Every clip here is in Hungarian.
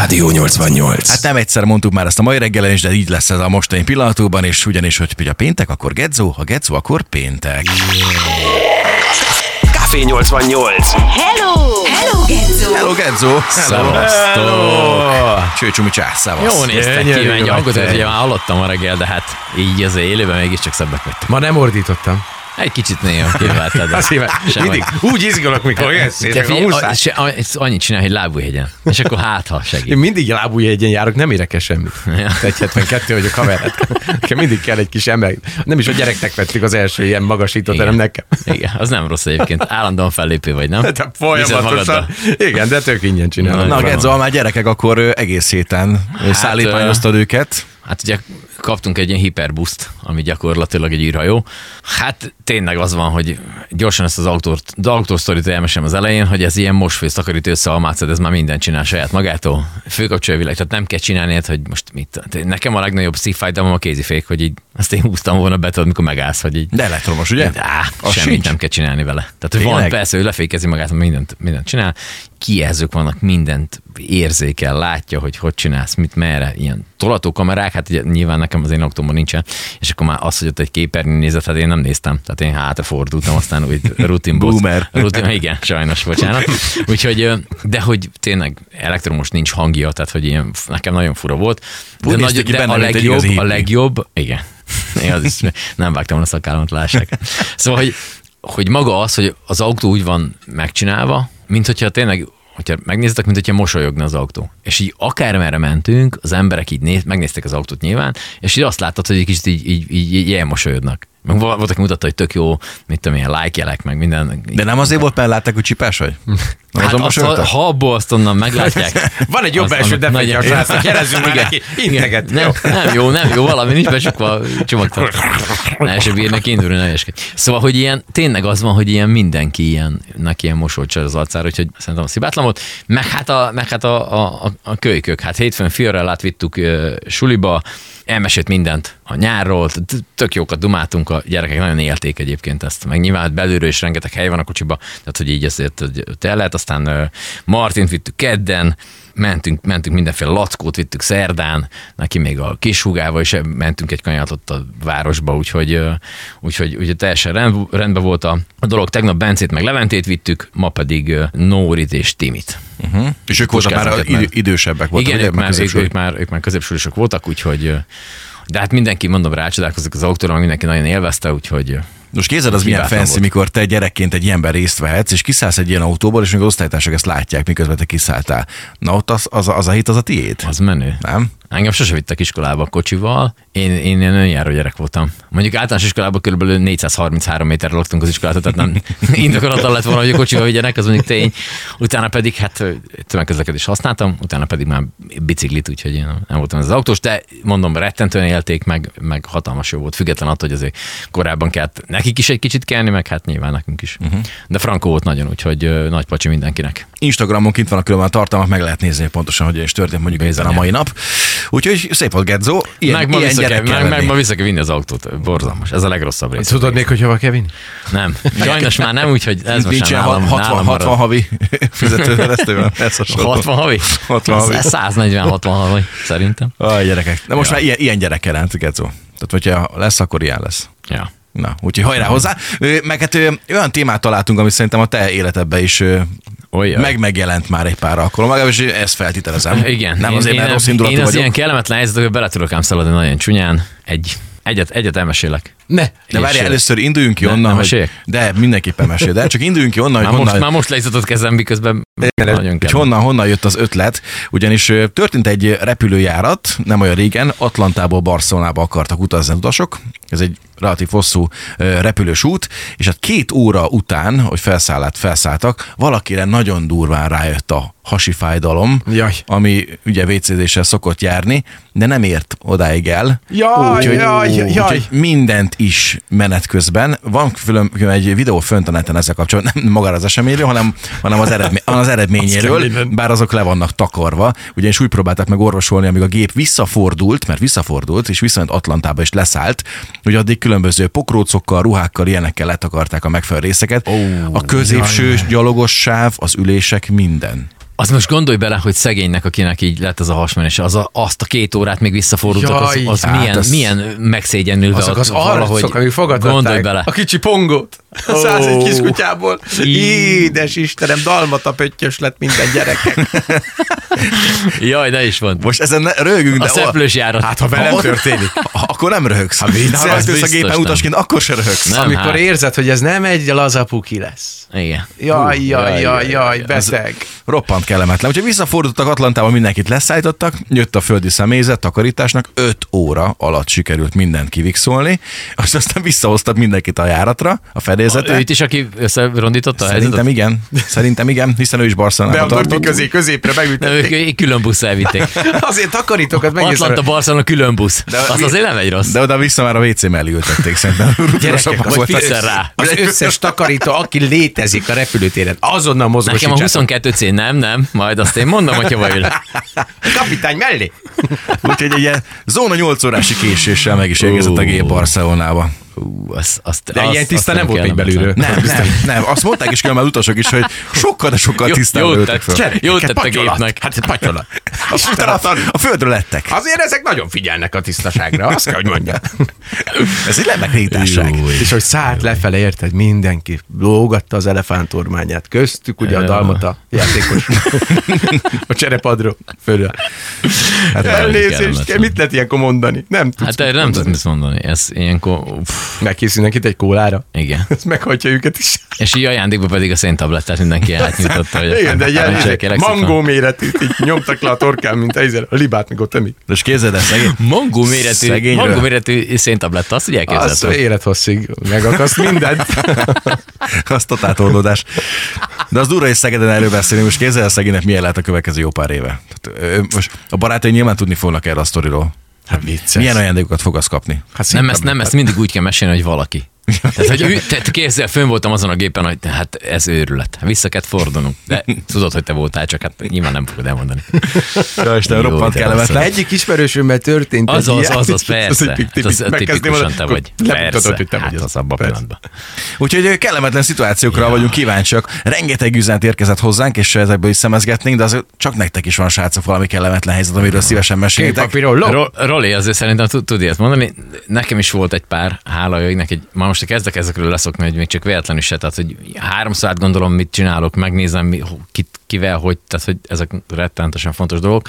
Rádió 88. Hát nem egyszer mondtuk már ezt a mai reggelen is, de így lesz ez a mostani pillanatúban, és ugyanis, hogy ugye péntek, akkor Gedzó, ha Gedzó, akkor péntek. Café 88. Hello! Hello, Gezzó! Hello Gedzó! Szevasztok! Csőcsumi csász, szavasz. Jó néztek ki, mennyi ugye már hallottam ma reggel, de hát így az élőben mégiscsak szebbek vagytok. Ma nem ordítottam. Egy kicsit néha kiváltad. de mindig úgy izgulok, mikor jössz, Te és figyelj, muszáj. a- se- a- ezt annyit csinál, hogy lábújhegyen. És akkor hát, ha Én segít. mindig lábújhegyen járok, nem érek el semmit. Ja. Egy 72 vagyok haver. Nekem mindig kell egy kis ember. Nem is a gyereknek vettük az első ilyen magasítót, Igen. hanem nekem. Igen, az nem rossz egyébként. Állandóan fellépő vagy, nem? Te Viszed folyamatosan. magaddal. Igen, de tök ingyen csinálom. Na ha már gyerekek, akkor egész héten hát, szállítmányoztad őket. Hát ugye kaptunk egy ilyen hiperbuszt, ami gyakorlatilag egy űrhajó. Hát tényleg az van, hogy gyorsan ezt az autót, az autósztorit elmesem az elején, hogy ez ilyen mosfőz takarító össze a Mercedes már mindent csinál saját magától. Főkapcsolja világ, tehát nem kell csinálni, hogy most mit. Nekem a legnagyobb szívfájdalom a kézifék, hogy így azt én húztam volna be, tudod, mikor megállsz, hogy így De elektromos, ugye? Á, Az semmit sincs. nem kell csinálni vele. Tehát, hogy van, Tényleg? persze, ő lefékezi magát, mindent, mindent csinál, kijelzők vannak, mindent érzékel, látja, hogy hogy csinálsz, mit, merre, ilyen tolatókamerák, hát ugye, nyilván nekem az én autómban nincsen, és akkor már az, hogy ott egy képernyő nézett, hát én nem néztem, tehát én hátra fordultam, aztán úgy rutinból. Boomer. Rutin, igen, sajnos, bocsánat. Úgyhogy, de hogy tényleg elektromos nincs hangja, tehát hogy ilyen, nekem nagyon fura volt. Úgy De, néztél nagy, de a legjobb, a legjobb, igen. Én az is nem vágtam a szakállamat, lássák. Szóval, hogy, hogy maga az, hogy az autó úgy van megcsinálva, mint hogyha tényleg hogyha megnéztek, mint hogyha mosolyogna az autó. És így akármerre mentünk, az emberek így néz, megnézték az autót nyilván, és így azt láttad, hogy egy kicsit így, így, így, így elmosolyodnak. Meg volt, aki mutatta, hogy tök jó, mit tudom, ilyen like jelek, meg minden. De nem azért volt, mert látták, hogy csipás vagy? Nem Hát azt, mosolyogtak? ha abból azt onnan meglátják. Van egy jobb első defekje a srácnak, jelezzünk Igen. neki. Integet. Nem, nem jó, nem jó, valami nincs besukva a csomagtartó. Se bírnak indulni, ne. Szóval, hogy ilyen, tényleg az van, hogy ilyen mindenki ilyen, neki ilyen mosolycsar az arcára, úgyhogy szerintem a szibátlan volt. Meg hát a, meg hát a, a, a, kölykök. Hát hétfőn Fiorellát vittük ö, suliba, elmesélt mindent a nyárról, tök jókat dumáltunk, a gyerekek nagyon élték egyébként ezt, meg nyilván hát belülről is rengeteg hely van a kocsiba, tehát hogy így ezért hogy el lehet, aztán ö, Martint vittük kedden, mentünk, mentünk mindenféle lackót, vittük szerdán, neki még a kishúgával is mentünk egy kanyart ott a városba, úgyhogy, úgyhogy, úgyhogy teljesen rend, rendben volt a, dolog. Tegnap Bencét meg Leventét vittük, ma pedig Nórit és Timit. Uh-huh. És ők voltak már idősebbek voltak, Igen, ők már, ők, ők, már, ők már középsulisok voltak, úgyhogy de hát mindenki, mondom, rácsodálkozik az autóra, mindenki nagyon élvezte, úgyhogy Most képzeld, az milyen fancy, volt. mikor te gyerekként egy ilyenben részt vehetsz, és kiszállsz egy ilyen autóból, és még az osztálytársak ezt látják, miközben te kiszálltál. Na ott az, az, az a hit, az a tiéd. az menő. Nem? Engem sose vittek iskolába kocsival, én, én ilyen önjáró gyerek voltam. Mondjuk általános iskolában körülbelül 433 méterre laktunk az iskolától, tehát nem indokolatlan lett volna, hogy a kocsival vigyenek, az mondjuk tény. Utána pedig hát tömegközlekedést használtam, utána pedig már biciklit, úgyhogy én nem voltam ez az autós, de mondom, rettentően élték, meg, meg hatalmas jó volt, független attól, hogy azért korábban kellett nekik is egy kicsit kelni, meg hát nyilván nekünk is. Uh-huh. De Frankó volt nagyon, úgyhogy nagy pacsi mindenkinek. Instagramon kint különben a tartalmak, meg lehet nézni pontosan, hogy is történt mondjuk ezen a Bizony. mai nap. Úgyhogy szép volt, Gedzó. Ilyen, meg ma ilyen vissza kell, meg, meg ma vissza kell vinni az autót, borzalmas. Ez a legrosszabb rész. Tudod még, hogy hova kell vinni? Nem, sajnos már nem, úgyhogy ez most Nincs már ilyen nálam, 60, nálam 60 marad. havi hasonló. 60 havi? 60 havi. Ez 140-60 havi, szerintem. Aj, gyerekek. De most Ja. már ilyen, ilyen gyerek kell lenni, Gedzó. Tehát, hogyha lesz, akkor ilyen lesz. Ja. Na, úgyhogy hajrá hozzá. Meg hát olyan témát találtunk, ami szerintem a te életedben is Olyan. meg megjelent már egy pár alkalommal, legalábbis ezt feltételezem. Igen. Nem én, azért, én, mert rossz én indulatú az vagyok. ilyen kellemetlen helyzetekbe bele tudok ám szaladni nagyon csúnyán. Egy, egyet, egyet elmesélek. Ne. De ö, először induljunk ki ne- onnan, hogy... De, mindenképpen mesél, de csak induljunk ki onnan, Már hogy most, honnan, már most leizzatott kezem, miközben Tényleg, nagyon kell. honnan, honnan jött az ötlet, ugyanis történt egy repülőjárat, nem olyan régen, Atlantából Barcelonába akartak utazni az utasok, ez egy relatív hosszú repülős út, és hát két óra után, hogy felszállát felszálltak, valakire nagyon durván rájött a hasi fájdalom, Jaj. ami ugye WC-zéssel szokott járni, de nem ért odáig el. Jaj, Úgyhogy- jaj, jaj. úgyhogy mindent is menet közben. Van külön egy videó fönt a neten ezzel kapcsolatban, nem magára az eseményről, hanem, hanem az, eredmény, az eredményéről, bár azok le vannak takarva. Ugyanis úgy próbálták meg orvosolni, amíg a gép visszafordult, mert visszafordult, és visszament Atlantába és leszállt, hogy addig különböző pokrócokkal, ruhákkal, ilyenekkel letakarták a megfelelő részeket. Ó, a középső jaj. gyalogos sáv, az ülések, minden. Az most gondolj bele, hogy szegénynek, akinek így lett ez a hasmenése, az a, azt a két órát még visszafordultak, az, Jaj, az hát milyen, ez- milyen megszégyenülve Azok az arcok, amik Gondolj bele. a kicsi pongót. A Ó. 101 kiskutyából. Í. Édes Istenem, dalmata pöttyös lett minden gyerekek. Jaj, ne is van. Most ezen ne, röhögünk, A de szeplős járat. Hát, ha velem ott- történik. Ha- akkor nem röhögsz. Ha ha rögtülsz a biztos gépen nem. utasként, akkor se röhögsz. Nem, Amikor hát. érzed, hogy ez nem egy lazapuki lesz. Igen. Jaj, Hú, jaj, jaj, jaj, Ez beteg. roppant kellemetlen. Úgyhogy visszafordultak Atlantában, mindenkit leszállítottak, jött a földi személyzet takarításnak, 5 óra alatt sikerült mindent kivixolni, azt aztán visszahoztak mindenkit a járatra, a fedélzetre. Őt is, aki összerondította a Szerintem helyzetet? igen, szerintem igen, hiszen ő is Barcelonában Beadott tartott. közé, középre Nem, ők megütették. egy külön busz elvitték. Azért takarítókat megnézem. Atlanta Barcelona külön busz. De- Az azért nem egy rossz. De oda vissza már a WC mellé ültették szerintem. Gyerekek, Vagy rá. Az összes takarító, aki létezik a repülőtéren, azonnal Nekem a mozgósítsátok. 22 C nem, nem, majd azt én mondom, hogy hova ül. Kapitány mellé. Úgyhogy egy ilyen zóna 8 órási késéssel meg is érkezett a gép. Barcelonába. Az, azt, De azt, ilyen tiszta azt nem volt még belülről. Nem, nem, nem. Azt mondták is különben az utasok is, hogy sokkal, de sokkal Jó- jót ültek tett. föl. Csere- Jót tett a patyolat. gépnek. Hát patyolat. A, a földről lettek. Azért ezek nagyon figyelnek a tisztaságra, azt kell, hogy mondjam. Ez egy. Jó. És hogy szállt lefele, érted, mindenki lógatta az elefántormányát. Köztük ugye a Ja. dalmata játékos. a cserepadról fölül. Hát, Elnézést, mit lehet ilyenkor mondani? Nem tudsz Hát nem tudsz mit mondani. Ez ilyenkor, pff, Megkészül nekit egy kólára. igen. Ez meghagyja őket is. És így ajándékba pedig a széntablettát mindenki átnyújtotta. Hogy Igen, de egy ilyen mangó méretűt így nyomtak le a torkán, mint izé, a libát, mikor tömi. De és képzeld el, szegény. Mangó méretű, Szegényről. mangó méretű széntabletta, azt ugye Az elképzeltem. élethosszig megakaszt mindent. Azt totál torlódás. De az durva, és Szegeden erről beszélni. Most képzeld el szegénynek milyen lehet a következő jó pár éve. Tehát, most a barátai nyilván tudni fognak erre a sztoriról. Hát vicces. Milyen ajándékokat fog az kapni? Hát Nem ezt, nem ezt mindig úgy kell mesélni, hogy valaki. Tehát, hogy ő, te, kézzel fönn voltam azon a gépen, hogy hát ez őrület. Vissza kellett fordulnunk. De tudod, hogy te voltál, csak hát nyilván nem fogod elmondani. Ja, Isten, roppant kellemetlen. Egyik ismerősömmel történt Az az, az, az, persze. Hát az tipik- megkezdném tipikusan te vagy. Persze, hogy te vagy hát az. az abban a Persze. pillanatban. Úgyhogy kellemetlen szituációkra vagyunk kíváncsiak. Rengeteg üzenet érkezett hozzánk, és ezekből is szemezgetnénk, de azért csak nektek is van, srácok, valami kellemetlen helyzet, amiről szívesen meséltek. Roli azért szerintem tud, tud ilyet mondani. Nekem is volt egy pár, hála jöjjnek, egy, már most kezdek ezekről leszokni, hogy még csak véletlenül se, tehát hogy háromszor át gondolom, mit csinálok, megnézem, mi, kit, kivel, hogy, tehát hogy ezek rettenetesen fontos dolgok.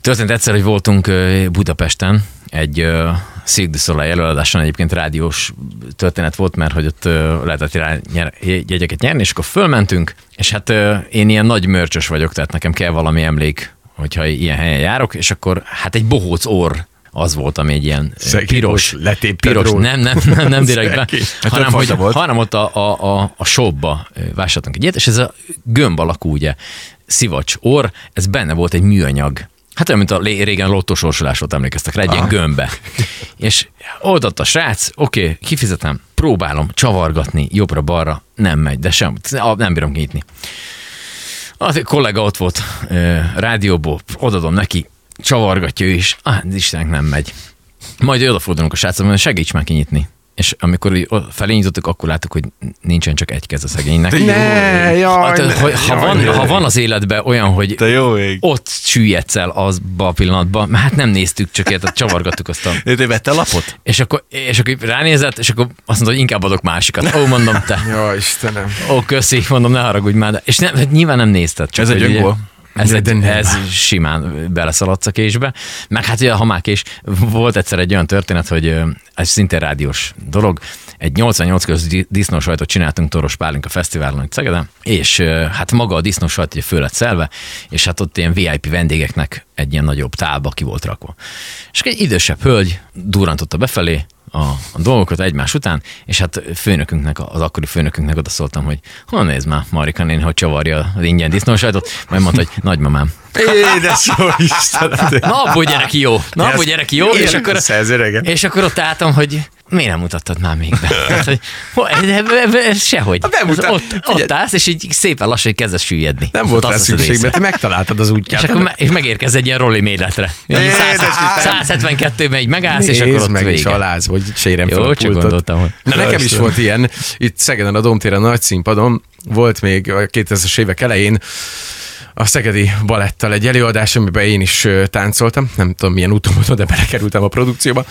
Történt egyszer, hogy voltunk Budapesten, egy uh, Cirque előadáson egyébként rádiós történet volt, mert hogy ott uh, lehetett rá nyer, jegyeket nyerni, és akkor fölmentünk, és hát uh, én ilyen nagy mörcsös vagyok, tehát nekem kell valami emlék, hogyha ilyen helyen járok, és akkor hát egy bohóc orr az volt, ami egy ilyen Szegény piros, piros, róla. nem, nem, nem, nem direktben. Hát hanem, hogy, volt. hanem ott a, a, a, a shopba vásároltunk egy ilyet, és ez a gömb alakú, ugye, szivacs orr, ez benne volt egy műanyag. Hát olyan, mint a régen lottósorsolás volt, emlékeztek rá, egy ilyen gömbbe. És oldott a srác, oké, okay, kifizetem, próbálom csavargatni jobbra-balra, nem megy, de sem, nem bírom kinyitni. Egy kollega ott volt rádióból, odadom neki, csavargatja ő is, ah, Istennek nem megy. Majd odafordulunk a srácok, mondja, segíts már kinyitni. És amikor így o- felé nyitottuk, akkor láttuk, hogy nincsen csak egy kez a szegénynek. Ne, jaj, Hát, ne, hogy ha, jaj, van, jaj. ha van az életben olyan, hogy Te jó ég. ott süllyedsz el azba a pillanatban, mert hát nem néztük, csak érted, csavargattuk azt a... Ő vette a lapot? És akkor, és akkor ránézett, és akkor azt mondta, hogy inkább adok másikat. Ó, mondom, te. Ja, Istenem. Ó, köszi, mondom, ne haragudj már. De, és nem, hát nyilván nem nézted. Csak Ez egy hogy ugye- öngól? Ez, De egy, nem. ez simán beleszaladsz a késbe. Meg hát ugye a hamák is. Volt egyszer egy olyan történet, hogy ez szinte rádiós dolog. Egy 88 köz disznósajtot csináltunk Toros Pálinka Fesztiválon itt Szegeden, és hát maga a disznósajt ugye föl lett szelve, és hát ott ilyen VIP vendégeknek egy ilyen nagyobb tálba ki volt rakva. És egy idősebb hölgy durantotta befelé, a, a dolgokat egymás után, és hát főnökünknek, az akkori főnökünknek oda szóltam, hogy hol nézd már, Marika néni, hogy csavarja az ingyen disznósajtot, majd mondta, hogy nagymamám. Édes jó Istenem. Na, abból gyere ki jó, na, abból gyere ki jó, és akkor, és akkor ott álltam, hogy miért nem mutattad már még be? Hát, hogy, ho- de- de- de- Sehogy. Hát bemutat- Ott, Figyelj. ott állsz, és így szépen lassan hogy kezdesz süllyedni. Nem volt rá szükség, mert te megtaláltad az útját. és akkor me- és megérkez egy ilyen rolli méretre. Édes Istenem. 172-ben így megállsz, és akkor ott meg vége. aláz, hogy sérem Jó, a csak gondoltam, hogy... Na nekem is volt ilyen, itt Szegeden a Domtéren nagy színpadon, volt még a 2000-es évek elején a Szegedi Balettal egy előadás, amiben én is táncoltam, nem tudom milyen úton de belekerültem a produkcióba,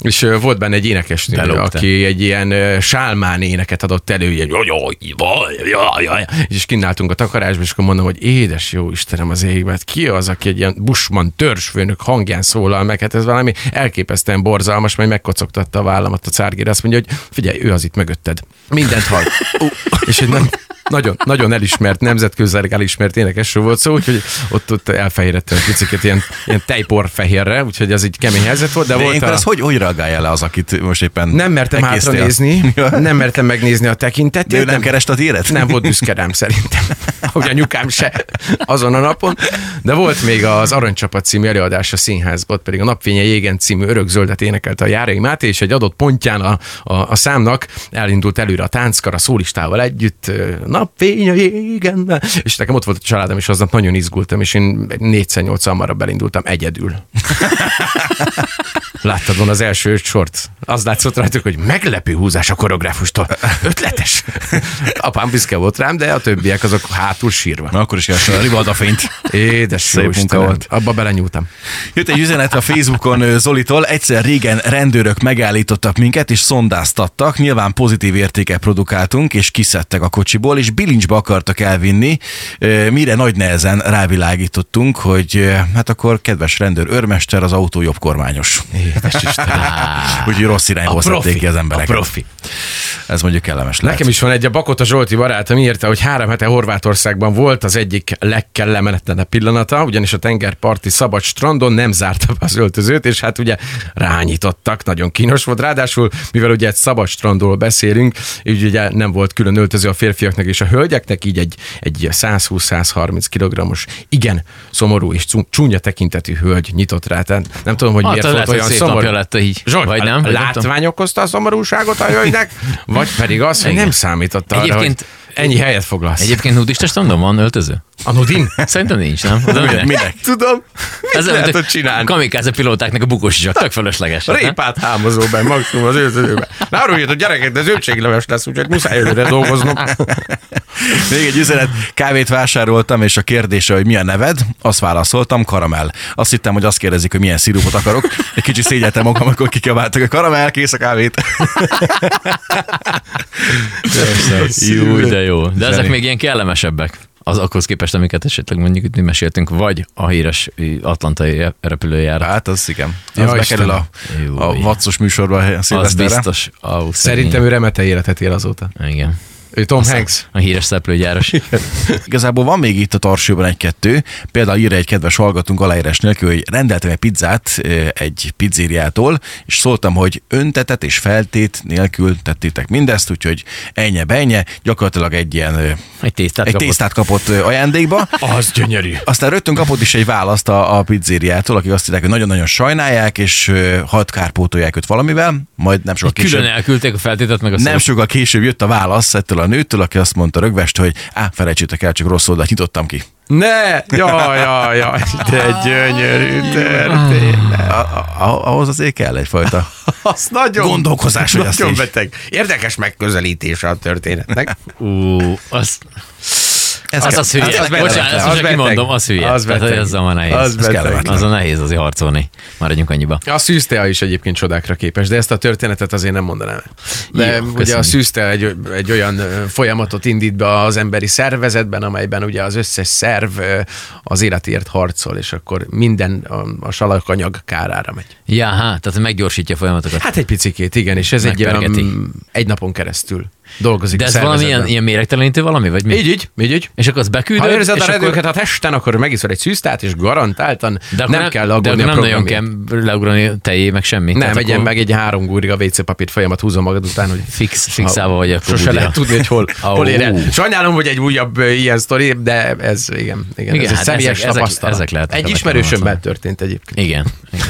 és volt benne egy énekesnő, Belógta. aki egy ilyen sálmán éneket adott elő, ilyen, jaj, jaj, jaj, jaj, és kinnáltunk a takarásba, és akkor mondom, hogy édes jó Istenem az égben, hát ki az, aki egy ilyen Bushman törzsfőnök hangján szólal meg, hát ez valami elképesztően borzalmas, majd megkocogtatta a vállamat a cárgér, azt mondja, hogy figyelj, ő az itt mögötted. Mindent hall. És egy nem, nagyon, nagyon elismert, nemzetközileg elismert énekesről volt szó, úgyhogy ott, ott elfehérettem egy picit ilyen, ilyen tejporfehérre, úgyhogy ez egy kemény helyzet volt, de, De volt a... ez hogy, hogy reagálja le az, akit most éppen Nem mertem hátra nézni, nem mertem megnézni a tekintetét. De ő nem kereste a téret? Nem volt büszke rám szerintem. Ahogy anyukám se azon a napon. De volt még az Aranycsapat című előadás a színházban, ott pedig a Napfénye jégen című örökzöldet énekelte a Járai Máté, és egy adott pontján a, a, a számnak elindult előre a tánckar a szólistával együtt, ö, Napfény a jégen, és nekem ott volt a családom, és aznap nagyon izgultam, és én négyszer nyolc hamarabb belindultam egyedül. Láttad volna az első öt sort? Az látszott rajtuk, hogy meglepő húzás a koreográfustól. Ötletes. Apám büszke volt rám, de a többiek azok hátul sírva. Na, akkor is kell a rivaldafényt. Édes Szép munka Istenem. volt. Abba belenyúltam. Jött egy üzenet a Facebookon Zolitól, egyszer régen rendőrök megállítottak minket, és szondáztattak, nyilván pozitív értéket produkáltunk, és kiszedtek a kocsiból, és bilincsbe akartak elvinni, mire nagy nehezen rávilágítottunk, hogy hát akkor kedves rendőr, őrmester, az autó jobb kormányos. Édes Istenem. Úgyhogy rossz irányból szedték ki az a embereket. profi. Ez mondjuk kellemes lehet. Nekem is van egy, a Bakota Zsolti barátom írta, hogy három hete Horvátországban volt az egyik legkellemetlenebb pillanata, ugyanis a tengerparti szabad strandon nem zárta be az öltözőt, és hát ugye rányítottak, nagyon kínos volt. Ráadásul, mivel ugye egy szabad strandról beszélünk, így ugye nem volt külön öltöző a férfiaknak és a hölgyeknek, így egy, egy 120-130 kg-os, igen, szomorú és csúnya tekintetű hölgy nyitott rá. Tehát nem tudom, hogy Hát, miért volt olyan szomorú. lett így. Zsolt, Vagy nem? Vagy nem látvány okozta a szomorúságot a hölgynek, vagy pedig az, hogy nem számította arra, Egyébként- hogy ennyi helyet foglalsz. Egyébként nudista standon van öltöző? A Nudin? Szerintem nincs, nem? De minek? Minek? Tudom. Ez lehet ott csinálni? Kamikáze pilótáknak a bukós is, tök fölösleges. Répát hámozóban, maximum az öltözőben. Ne arról hogy a gyerekek, de zöldségleves lesz, úgyhogy muszáj előre dolgoznom. Még egy üzenet, kávét vásároltam, és a kérdése, hogy mi a neved, azt válaszoltam, karamell. Azt hittem, hogy azt kérdezik, hogy milyen szirupot akarok. Egy kicsit szégyeltem magam, amikor kikiabáltak a karamell, kész a kávét. Jó, de jó. De ezek Zseni. még ilyen kellemesebbek. Az akkor képest, amiket esetleg mondjuk mi meséltünk, vagy a híres atlantai repülőjárat. Hát az igen. Ja, Az bekerül a, Jó, a vaccos műsorba a az biztos. Ó, Szerintem ő remete életet él azóta. Igen. Ő Tom Hanks. A híres szeplőgyáros. Igazából van még itt a tarsóban egy-kettő. Például írja egy kedves hallgatunk aláírás nélkül, hogy rendeltem egy pizzát egy pizzériától, és szóltam, hogy öntetet és feltét nélkül tettétek mindezt, úgyhogy ennyi benye, gyakorlatilag egy ilyen Egy tésztát egy kapott. tésztát kapott ajándékba. Az gyönyörű. Aztán rögtön kapott is egy választ a, a pizzériától, akik azt hitták, hogy nagyon-nagyon sajnálják, és hadd kárpótolják őt valamivel, majd nem sokkal később. Külön elküldték a feltétet meg a Nem sokkal később jött a válasz ettől a nőtől, aki azt mondta rögvest, hogy á, felejtsétek el, csak rossz oldalt nyitottam ki. Ne! Jaj, jaj, jaj, de gyönyörű történet. Ahhoz azért kell egyfajta Az nagyon... gondolkozás, hogy Nagyon beteg. Érdekes megközelítése a történetnek. Ú, az, Ez az, az hülye. ez- ez Bocsánat, az most beteg. kimondom, az hülye. Az Tehát, beteg. azzal már nehéz. Az Az beteg. kellemetlen. Azon nehéz azért harcolni. Maradjunk annyiba. A szűztea is egyébként csodákra képes, de ezt a történetet azért nem mondanám. De Jó, ugye köszönjük. a szűztea egy, egy olyan folyamatot indít be az emberi szervezetben, amelyben ugye az összes szerv az életért harcol, és akkor minden a, a salakanyag kárára megy. Ja, hát, tehát meggyorsítja a folyamatokat. Hát egy picikét, igen, és ez egy olyan egy napon keresztül dolgozik De ez valami ilyen, ilyen méregtelenítő valami, vagy mi? Így, így, így, így. És akkor azt beküldöd, Ha érzed a akkor- redőket a testen, akkor megiszol egy szűztát, és garantáltan de akkor nem, kell de aggódni akkor a nem nagyon kell leugrani tejé, meg semmi. Nem, egyen akkor meg egy három gúrig a WC papírt folyamat húzom magad után, hogy Fix, fixálva vagy akkor Sose lehet tudni, hogy hol, hol ér el. Sajnálom, hogy egy újabb ilyen sztori, de ez igen, igen, Igen, ez egy hát személyes ezek- tapasztalat. ezek egy ismerősömben történt egyébként. Igen. Igen.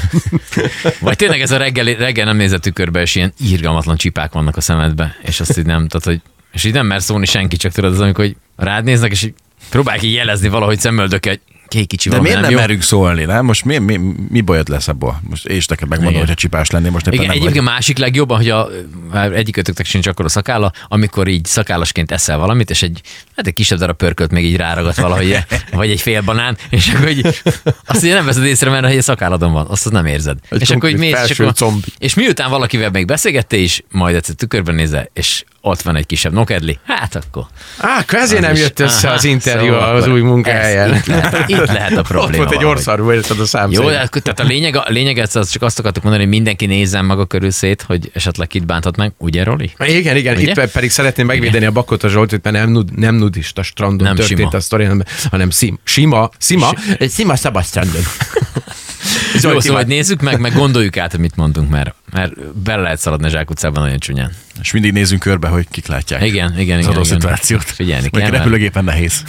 Vagy tényleg ez a reggel, reggel nem nézett tükörbe, és ilyen írgalmatlan csipák vannak a szemedbe, és azt így nem, tehát, hogy, és így nem mer szólni senki, csak tudod, az amikor hogy rád néznek, és így próbálják így jelezni valahogy szemöldökkel, hogy kék kicsi De miért nem jó. merünk szólni, nem? Most mi, mi, mi bajod lesz abból? Most és neked megmondom, Igen. hogyha csipás lennél, most éppen Igen, nem egyébként vagy. másik legjobban, hogy a, már egyikőtöknek sincs akkor a szakálla, amikor így szakállasként eszel valamit, és egy, hát egy kisebb darab pörkölt még így ráragadt valahogy, vagy egy fél banán, és akkor így, azt ugye nem veszed észre, mert egy szakálladon van, azt, nem érzed. Egy és akkor így mész, és, akkor, és miután valakivel még beszélgettél is, majd egyszer tükörben nézel, és ott van egy kisebb nokedli, hát akkor. Á, ezért nem Az is- jött össze Aha, az interjú szóval az új munkahelyen. Itt lehet, itt lehet a probléma. Ott volt egy orszarú, érted a szám Jó, tehát a lényeg, a lényeg ez az csak azt akartuk mondani, hogy mindenki nézzen maga körül szét, hogy esetleg kit meg, ugye, Roli? Igen, igen, Ugye? itt pe- pedig szeretném megvédeni a Bakota Zsoltot, mert nem, nud, nem nudista strandon Nem történt sima. a sztori, hanem, hanem szim, sima, sima, sima szabad strandon. Jó, szóval nézzük meg, meg gondoljuk át, mit mondunk, mert, mert bele lehet szaladni a zsákutcában nagyon csúnyán. És mindig nézzünk körbe, hogy kik látják. Igen, igen, az igen, adott igen. szituációt. Figyelni kell, mert- repülőgépen nehéz.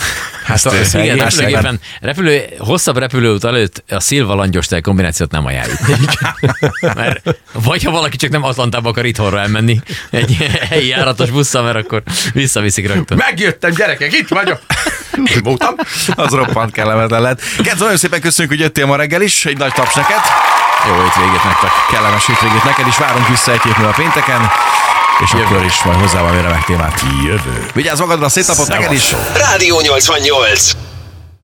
Hát Ezt, ö, az- Igen, repülőgépen, repülő, hosszabb repülőút előtt a Szilva langyos kombinációt nem ajánljuk. Mert, vagy ha valaki csak nem Atlantába akar itthonra elmenni egy helyi járatos busszal, mert akkor visszaviszik rögtön. Megjöttem, gyerekek, itt vagyok. Én voltam. az roppant kellemetlen lett. Kedves, nagyon szépen köszönjük, hogy jöttél ma reggel is. Egy nagy taps neked. Jó hétvégét nektek. Kellemes hétvégét neked is. Várunk vissza egy hét múlva pénteken. És akkor is majd hozzá valami remek témát. Jövő. Vigyázz magadra, szép napot neked is. Rádió 88.